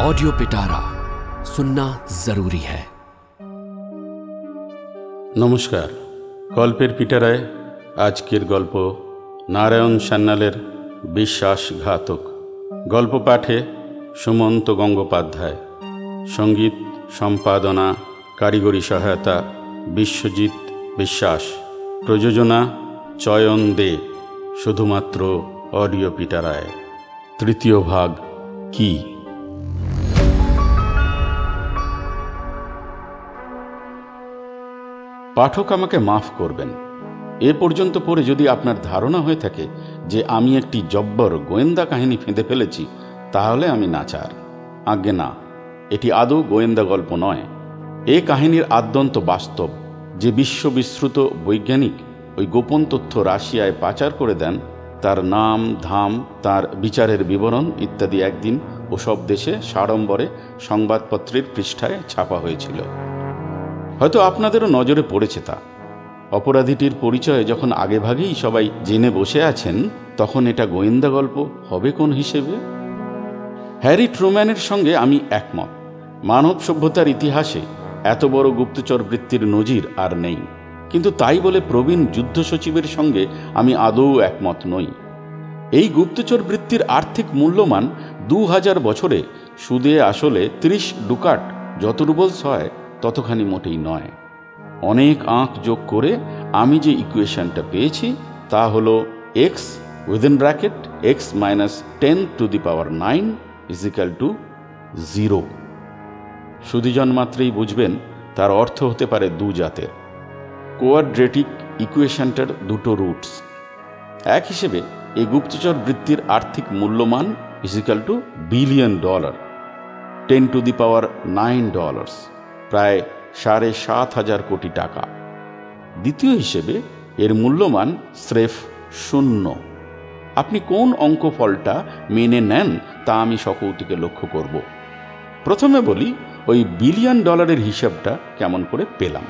Audio पिटारा सुनना जरूरी है নমস্কার গল্পের পিটারায় আজকের গল্প নারায়ণ সান্যালের বিশ্বাসঘাতক গল্প পাঠে সুমন্ত গঙ্গোপাধ্যায় সঙ্গীত সম্পাদনা কারিগরি সহায়তা বিশ্বজিৎ বিশ্বাস প্রযোজনা চয়ন দে শুধুমাত্র অডিও পিটারায় তৃতীয় ভাগ কি পাঠক আমাকে মাফ করবেন। এ পর্যন্ত পড়ে যদি আপনার ধারণা হয়ে থাকে যে আমি একটি জব্বর গোয়েন্দা কাহিনী ফেঁদে ফেলেছি, তাহলে আমি নাচার। আজ্ঞে না, এটি আদৌ গোয়েন্দা গল্প নয়। এ কাহিনীর আদ্যন্ত বাস্তব, যে বিশ্ববিশ্রুত বৈজ্ঞানিক ওই গোপন তথ্য রাশিয়ায় পাচার করে দেন, তার নাম, ধাম, তার বিচারের বিবরণ ইত্যাদি একদিন ওসব দেশে সাড়ম্বরে সংবাদপত্রের পৃষ্ঠায় ছাপা হয়েছিল। হয়তো আপনাদেরও নজরে পড়েছে তা। অপরাধীটির পরিচয় যখন আগেভাগেই সবাই জেনে বসে আছেন, তখন এটা গোয়েন্দা গল্প হবে কোন হিসেবে? হ্যারি ট্রুম্যানের সঙ্গে আমি একমত। মানব সভ্যতার ইতিহাসে এত বড় গুপ্তচর বৃত্তির নজির আর নেই। কিন্তু তাই বলে প্রবীণ যুদ্ধ সচিবের সঙ্গে আমি আদৌ একমত নই। এই গুপ্তচর বৃত্তির আর্থিক মূল্যমান দু হাজার বছরে সুদে আসলে ত্রিশ ডুকাট যত রুবলস হয় ততখানি মোটেই নয়। অনেক আঁক যোগ করে আমি যে ইকুয়েশনটা পেয়েছি, তা হলো X within bracket X minus ten to the power nine is equal to zero সুদীজন মাত্রেই বুঝবেন তার অর্থ হতে পারে দু জাতের। কোয়াড্রেটিক ইকুয়েশনটার দুটো রুটস। এক হিসেবে এই গুপ্তচর বৃত্তির আর্থিক মূল্যমান is equal to billion dollar ten to the power nine dollars প্রায় সাড়ে সাত হাজার কোটি টাকা। দ্বিতীয় হিসেবে, এর মূল্যমান স্রেফ শূন্য। আপনি কোন অঙ্ক ফলটা মেনে নেন তা আমি সকৌতিকে লক্ষ্য করব। প্রথমে বলি, ওই বিলিয়ন ডলারের হিসাবটা কেমন করে পেলাম।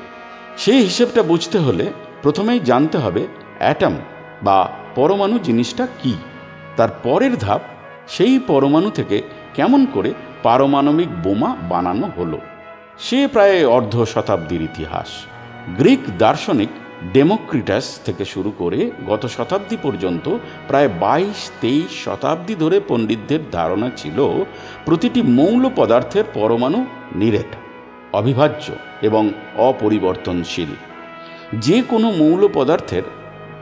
সেই হিসেবটা বুঝতে হলে প্রথমেই জানতে হবে অ্যাটম বা পরমাণু জিনিসটা কি। তার পরের ধাপ, সেই পরমাণু থেকে কেমন করে পারমাণবিক বোমা বানানো হলো। সে প্রায় অর্ধ শতাব্দীর ইতিহাস। গ্রিক দার্শনিক ডেমোক্রিটাস থেকে শুরু করে গত শতাব্দী পর্যন্ত প্রায় বাইশ, তেইশ শতাব্দী ধরে পণ্ডিতদের ধারণা ছিল প্রতিটি মৌল পদার্থের পরমাণু নিরেট, অবিভাজ্য এবং অপরিবর্তনশীল। যে কোনো মৌল পদার্থের,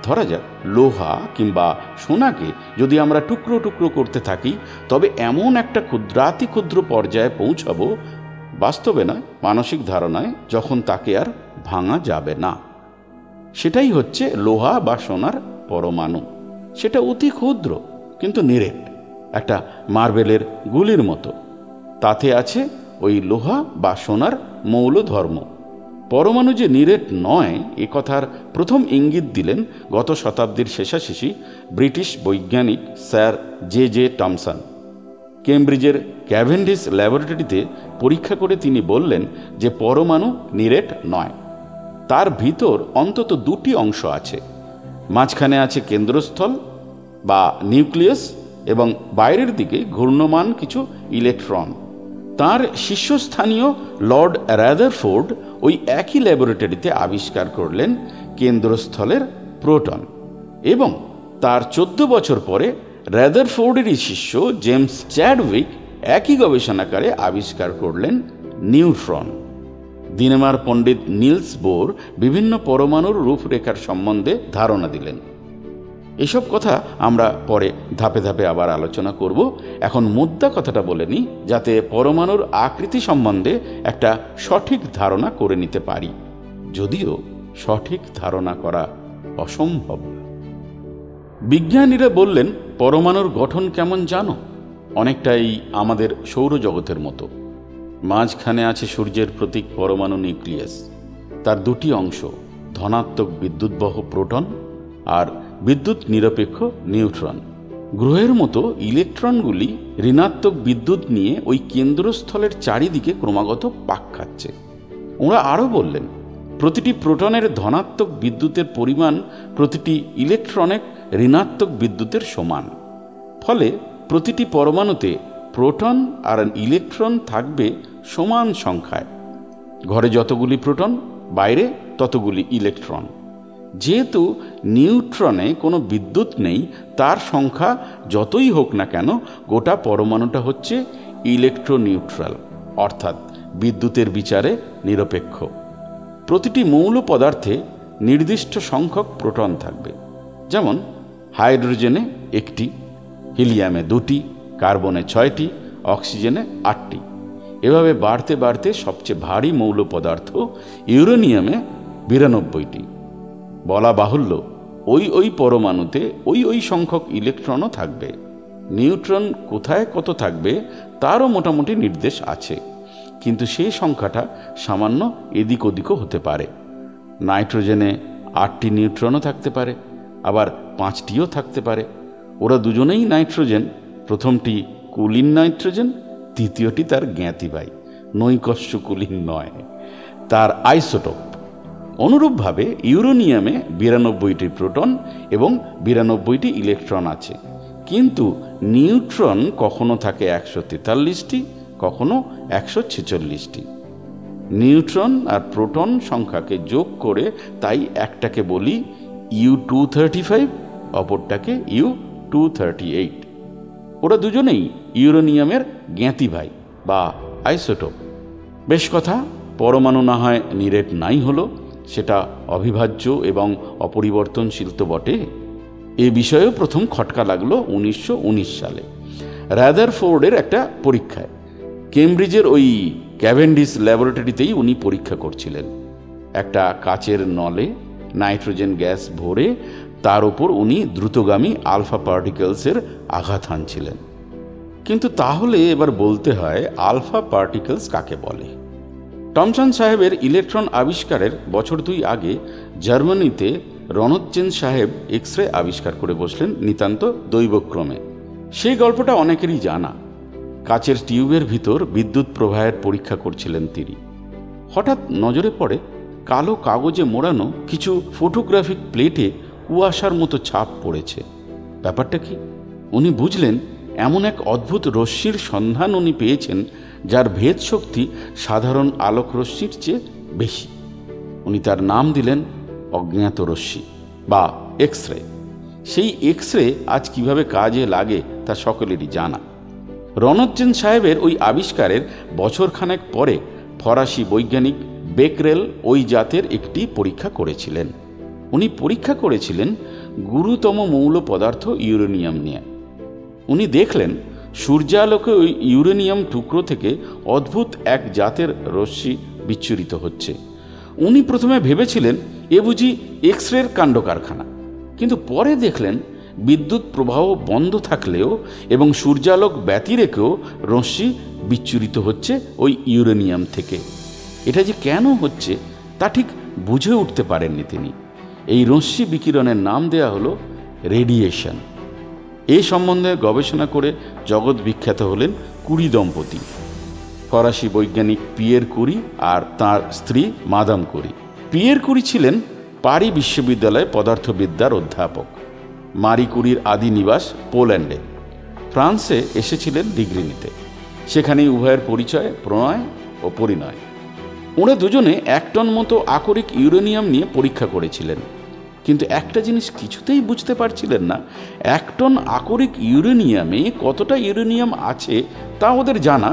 ধরা যাক, লোহা কিংবা সোনাকে যদি আমরা টুকরো টুকরো করতে থাকি, তবে এমন একটা ক্ষুদ্রাতি ক্ষুদ্র পর্যায়ে পৌঁছাবো বাস্তবে নয়, মানসিক ধারণায় যখন তাকে আর ভাঙা যাবে না। সেটাই হচ্ছে লোহা বা সোনার পরমাণু। সেটা অতি ক্ষুদ্র, কিন্তু নিরেট, একটা মার্বেলের গুলির মতো। তাতে আছে ওই লোহা বা সোনার মৌল ধর্ম পরমাণু যে নিরেট নয়, এ কথার প্রথম ইঙ্গিত দিলেন গত শতাব্দীর শেষাশেষি ব্রিটিশ বৈজ্ঞানিক স্যার জে জে টমসন। কেমব্রিজের ক্যাভেন্ডিস ল্যাবরেটরিতে পরীক্ষা করে তিনি বললেন যে পরমাণু নিরেট নয়। তার ভিতর অন্তত দুটি অংশ আছে। মাঝখানে আছে কেন্দ্রস্থল বা নিউক্লিয়াস এবং বাইরের দিকে ঘূর্ণমান কিছু ইলেকট্রন। তার শীর্ষস্থানীয় লর্ড র্যাদারফোর্ড ওই একই ল্যাবরেটরিতে আবিষ্কার করলেন কেন্দ্রস্থলের প্রোটন এবং তার চোদ্দ বছর পরে র্যাদারফোর্ডেরই শিষ্য জেমস চ্যাডউইক একই গবেষণাকারে আবিষ্কার করলেন নিউট্রন। দিনেমার পণ্ডিত নিলস বোর বিভিন্ন পরমাণুর রূপরেখার সম্বন্ধে ধারণা দিলেন। এসব কথা আমরা পরে ধাপে ধাপে আবার আলোচনা করব। এখন মুদ্রা কথাটা বলে নিই, যাতে পরমাণুর আকৃতি সম্বন্ধে একটা সঠিক ধারণা করে নিতে পারি। যদিও সঠিক ধারণা করা অসম্ভব। বিজ্ঞানীরা বললেন, পরমাণুর গঠন কেমন জানো? অনেকটাই আমাদের সৌরজগতের মতো। মাঝখানে আছে সূর্যের প্রতীক পরমাণু নিউক্লিয়াস। তার দুটি অংশ, ধনাত্মক বিদ্যুৎবহ প্রোটন আর বিদ্যুৎ নিরপেক্ষ নিউট্রন। গ্রহের মতো ইলেকট্রনগুলি ঋণাত্মক বিদ্যুৎ নিয়ে ওই কেন্দ্রস্থলের চারিদিকে ক্রমাগত পাক খাচ্ছে। ওরা আরও বললেন, প্রতিটি প্রোটনের ধনাত্মক বিদ্যুতের পরিমাণ প্রতিটি ইলেকট্রনের ঋণাত্মক বিদ্যুতের সমান। ফলে প্রতিটি পরমাণুতে প্রোটন আর ইলেকট্রন থাকবে সমান সংখ্যায়। ঘরে যতগুলি প্রোটন, বাইরে ততগুলি ইলেকট্রন যেহেতু নিউট্রনে কোনো বিদ্যুৎ নেই, তার সংখ্যা যতই হোক না কেন গোটা পরমাণুটা হচ্ছে ইলেকট্রোনিউট্রাল অর্থাৎ বিদ্যুতের বিচারে নিরপেক্ষ। প্রতিটি মৌল পদার্থে নির্দিষ্ট সংখ্যক প্রোটন থাকবে। যেমন হাইড্রোজেনে একটি, হিলিয়ামে দুটি, কার্বনে ছয়টি, অক্সিজেনে আটটি। এভাবে বাড়তে বাড়তে সবচেয়ে ভারী মৌল পদার্থ ইউরেনিয়ামে বিরানব্বইটি। বলা বাহুল্য, ওই ওই পরমাণুতে ওই ওই সংখ্যক ইলেকট্রনও থাকবে। নিউট্রন কোথায় কত থাকবে, তারও মোটামুটি নির্দেশ আছে। কিন্তু সেই সংখ্যাটা সামান্য এদিক ওদিকও হতে পারে। নাইট্রোজেনে আটটি নিউট্রনও থাকতে পারে। আবার পাঁচটিও থাকতে পারে। ওরা দুজনেই নাইট্রোজেন। প্রথমটি কুলিন নাইট্রোজেন, তৃতীয়টি তার জ্ঞাতিবাই নৈকস্য কুলিন নয়। তার আইসোটোপ। অনুরূপভাবে ইউরোনিয়ামে বিরানব্বইটি প্রোটন এবং বিরানব্বইটি ইলেকট্রন আছে। কিন্তু নিউট্রন কখনো থাকে একশো তেতাল্লিশটি, কখনো একশো ছেচল্লিশটি। নিউট্রন আর প্রোটন সংখ্যাকে যোগ করে তাই একটাকে বলি ইউ টু থার্টি ফাইভ অপরটাকে ইউ টু থার্টি এইট। ওরা দুজনেই ইউরোনিয়ামের জ্ঞাতি ভাই বা আইসোটোপ। বেশ কথা, পরমাণু না হয় নিরেট নাই হলো, সেটা অবিভাজ্য এবং অপরিবর্তনশীল তো বটে। এ বিষয়েও প্রথম খটকা লাগল উনিশশো উনিশ সালে। র্যাদার ফোর্ডের একটা পরীক্ষায়। কেমব্রিজের ওই ক্যাভেন্ডিস ল্যাবরেটরিতেই উনি পরীক্ষা করছিলেন। একটা কাচের নলে নাইট্রোজেন গ্যাস ভরে তার উপর উনি দ্রুতগামী আলফা পার্টিকেলসের আঘাত হানছিলেন। কিন্তু তাহলে এবার বলতে হয় আলফা পার্টিকেলস কাকে বলে? টমসন সাহেবের ইলেকট্রন আবিষ্কারের বছর দুই আগে জার্মানিতে রণজ্জেন সাহেব এক্স রে আবিষ্কার করে বসলেন নিতান্ত দৈবক্রমে। সেই গল্পটা অনেকেরই জানা। কাচের টিউবের ভিতর বিদ্যুৎ প্রবাহের পরীক্ষা করছিলেন তিনি। হঠাৎ নজরে পড়ে কালো কাগজে মোড়ানো কিছু ফটোগ্রাফিক প্লেটে কুয়াশার মতো ছাপ পড়েছে। ব্যাপারটা কি? উনি বুঝলেন, এমন এক অদ্ভুত রশ্মির সন্ধান উনি পেয়েছেন, যার ভেদ শক্তি সাধারণ আলোক রশ্মির চেয়ে বেশি। উনি তার নাম দিলেন অজ্ঞাত রশ্মি, বা এক্স রে সেই এক্স রে আজ কীভাবে কাজে লাগে তা সকলেরই জানা। রণজ্জেন সাহেবের ওই আবিষ্কারের বছরখানেক পরে ফরাসি বৈজ্ঞানিক বেকরেল ওই জাতের একটি পরীক্ষা করেছিলেন। উনি পরীক্ষা করেছিলেন গুরুতম মৌল পদার্থ ইউরেনিয়াম নিয়ে। উনি দেখলেন সূর্যালোকে ওই ইউরেনিয়াম টুকরো থেকে অদ্ভুত এক জাতের রশ্মি বিচ্ছুরিত হচ্ছে। উনি প্রথমে ভেবেছিলেন এ বুঝি এক্স রের কাণ্ড কারখানা কিন্তু পরে দেখলেন বিদ্যুৎ প্রবাহ বন্ধ থাকলেও এবং সূর্যালোক ব্যতি রেখেও রশ্মি বিচ্ছুরিত হচ্ছে ওই ইউরেনিয়াম থেকে। এটা যে কেন হচ্ছে তা ঠিক বুঝে উঠতে পারেননি তিনি। এই রশ্মি বিকিরণের নাম দেয়া হলো রেডিয়েশন। এ সম্বন্ধে গবেষণা করে জগৎ বিখ্যাত হলেন কুড়ি দম্পতি। ফরাসি বৈজ্ঞানিক পিয়ের কুরি আর তার স্ত্রী মাদাম কুরি। পিয়ের কুরি ছিলেন পারি বিশ্ববিদ্যালয়ে পদার্থবিদ্যার অধ্যাপক। মারি কুরির আদি নিবাস পোল্যান্ডে। ফ্রান্সে এসেছিলেন ডিগ্রি নিতে। সেখানেই উভয়ের পরিচয়, প্রণয় ও পরিণয়। ওরা দুজনে এক টন মতো আকরিক ইউরেনিয়াম নিয়ে পরীক্ষা করেছিলেন। কিন্তু একটা জিনিস কিছুতেই বুঝতে পারছিলেন না, এক টন আকরিক ইউরেনিয়ামে কতটা ইউরেনিয়াম আছে তা ওদের জানা।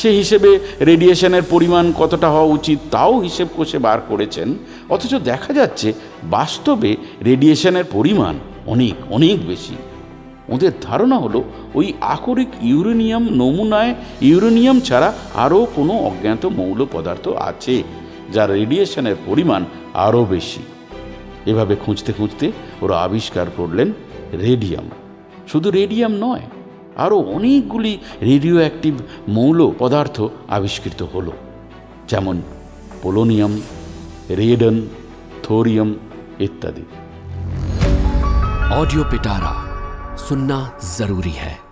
সে হিসেবে রেডিয়েশনের পরিমাণ কতটা হওয়া উচিত তাও হিসেব কষে বার করেছেন। অথচ দেখা যাচ্ছে বাস্তবে রেডিয়েশনের পরিমাণ অনেক অনেক বেশি। ওদের ধারণা হলো ওই আকরিক ইউরেনিয়াম নমুনায় ইউরেনিয়াম ছাড়া আরও কোনো অজ্ঞাত মৌল পদার্থ আছে, যার রেডিয়েশনের পরিমাণ আরও বেশি। এভাবে খুঁজতে খুঁজতে ওরা আবিষ্কার করলেন রেডিয়াম শুধু রেডিয়াম নয় আরও অনেকগুলি রেডিও অ্যাক্টিভ মৌল পদার্থ আবিষ্কৃত হলো যেমন পোলোনিয়াম रेडन थोरियम इत्यादि ऑडियो पिटारा सुनना जरूरी है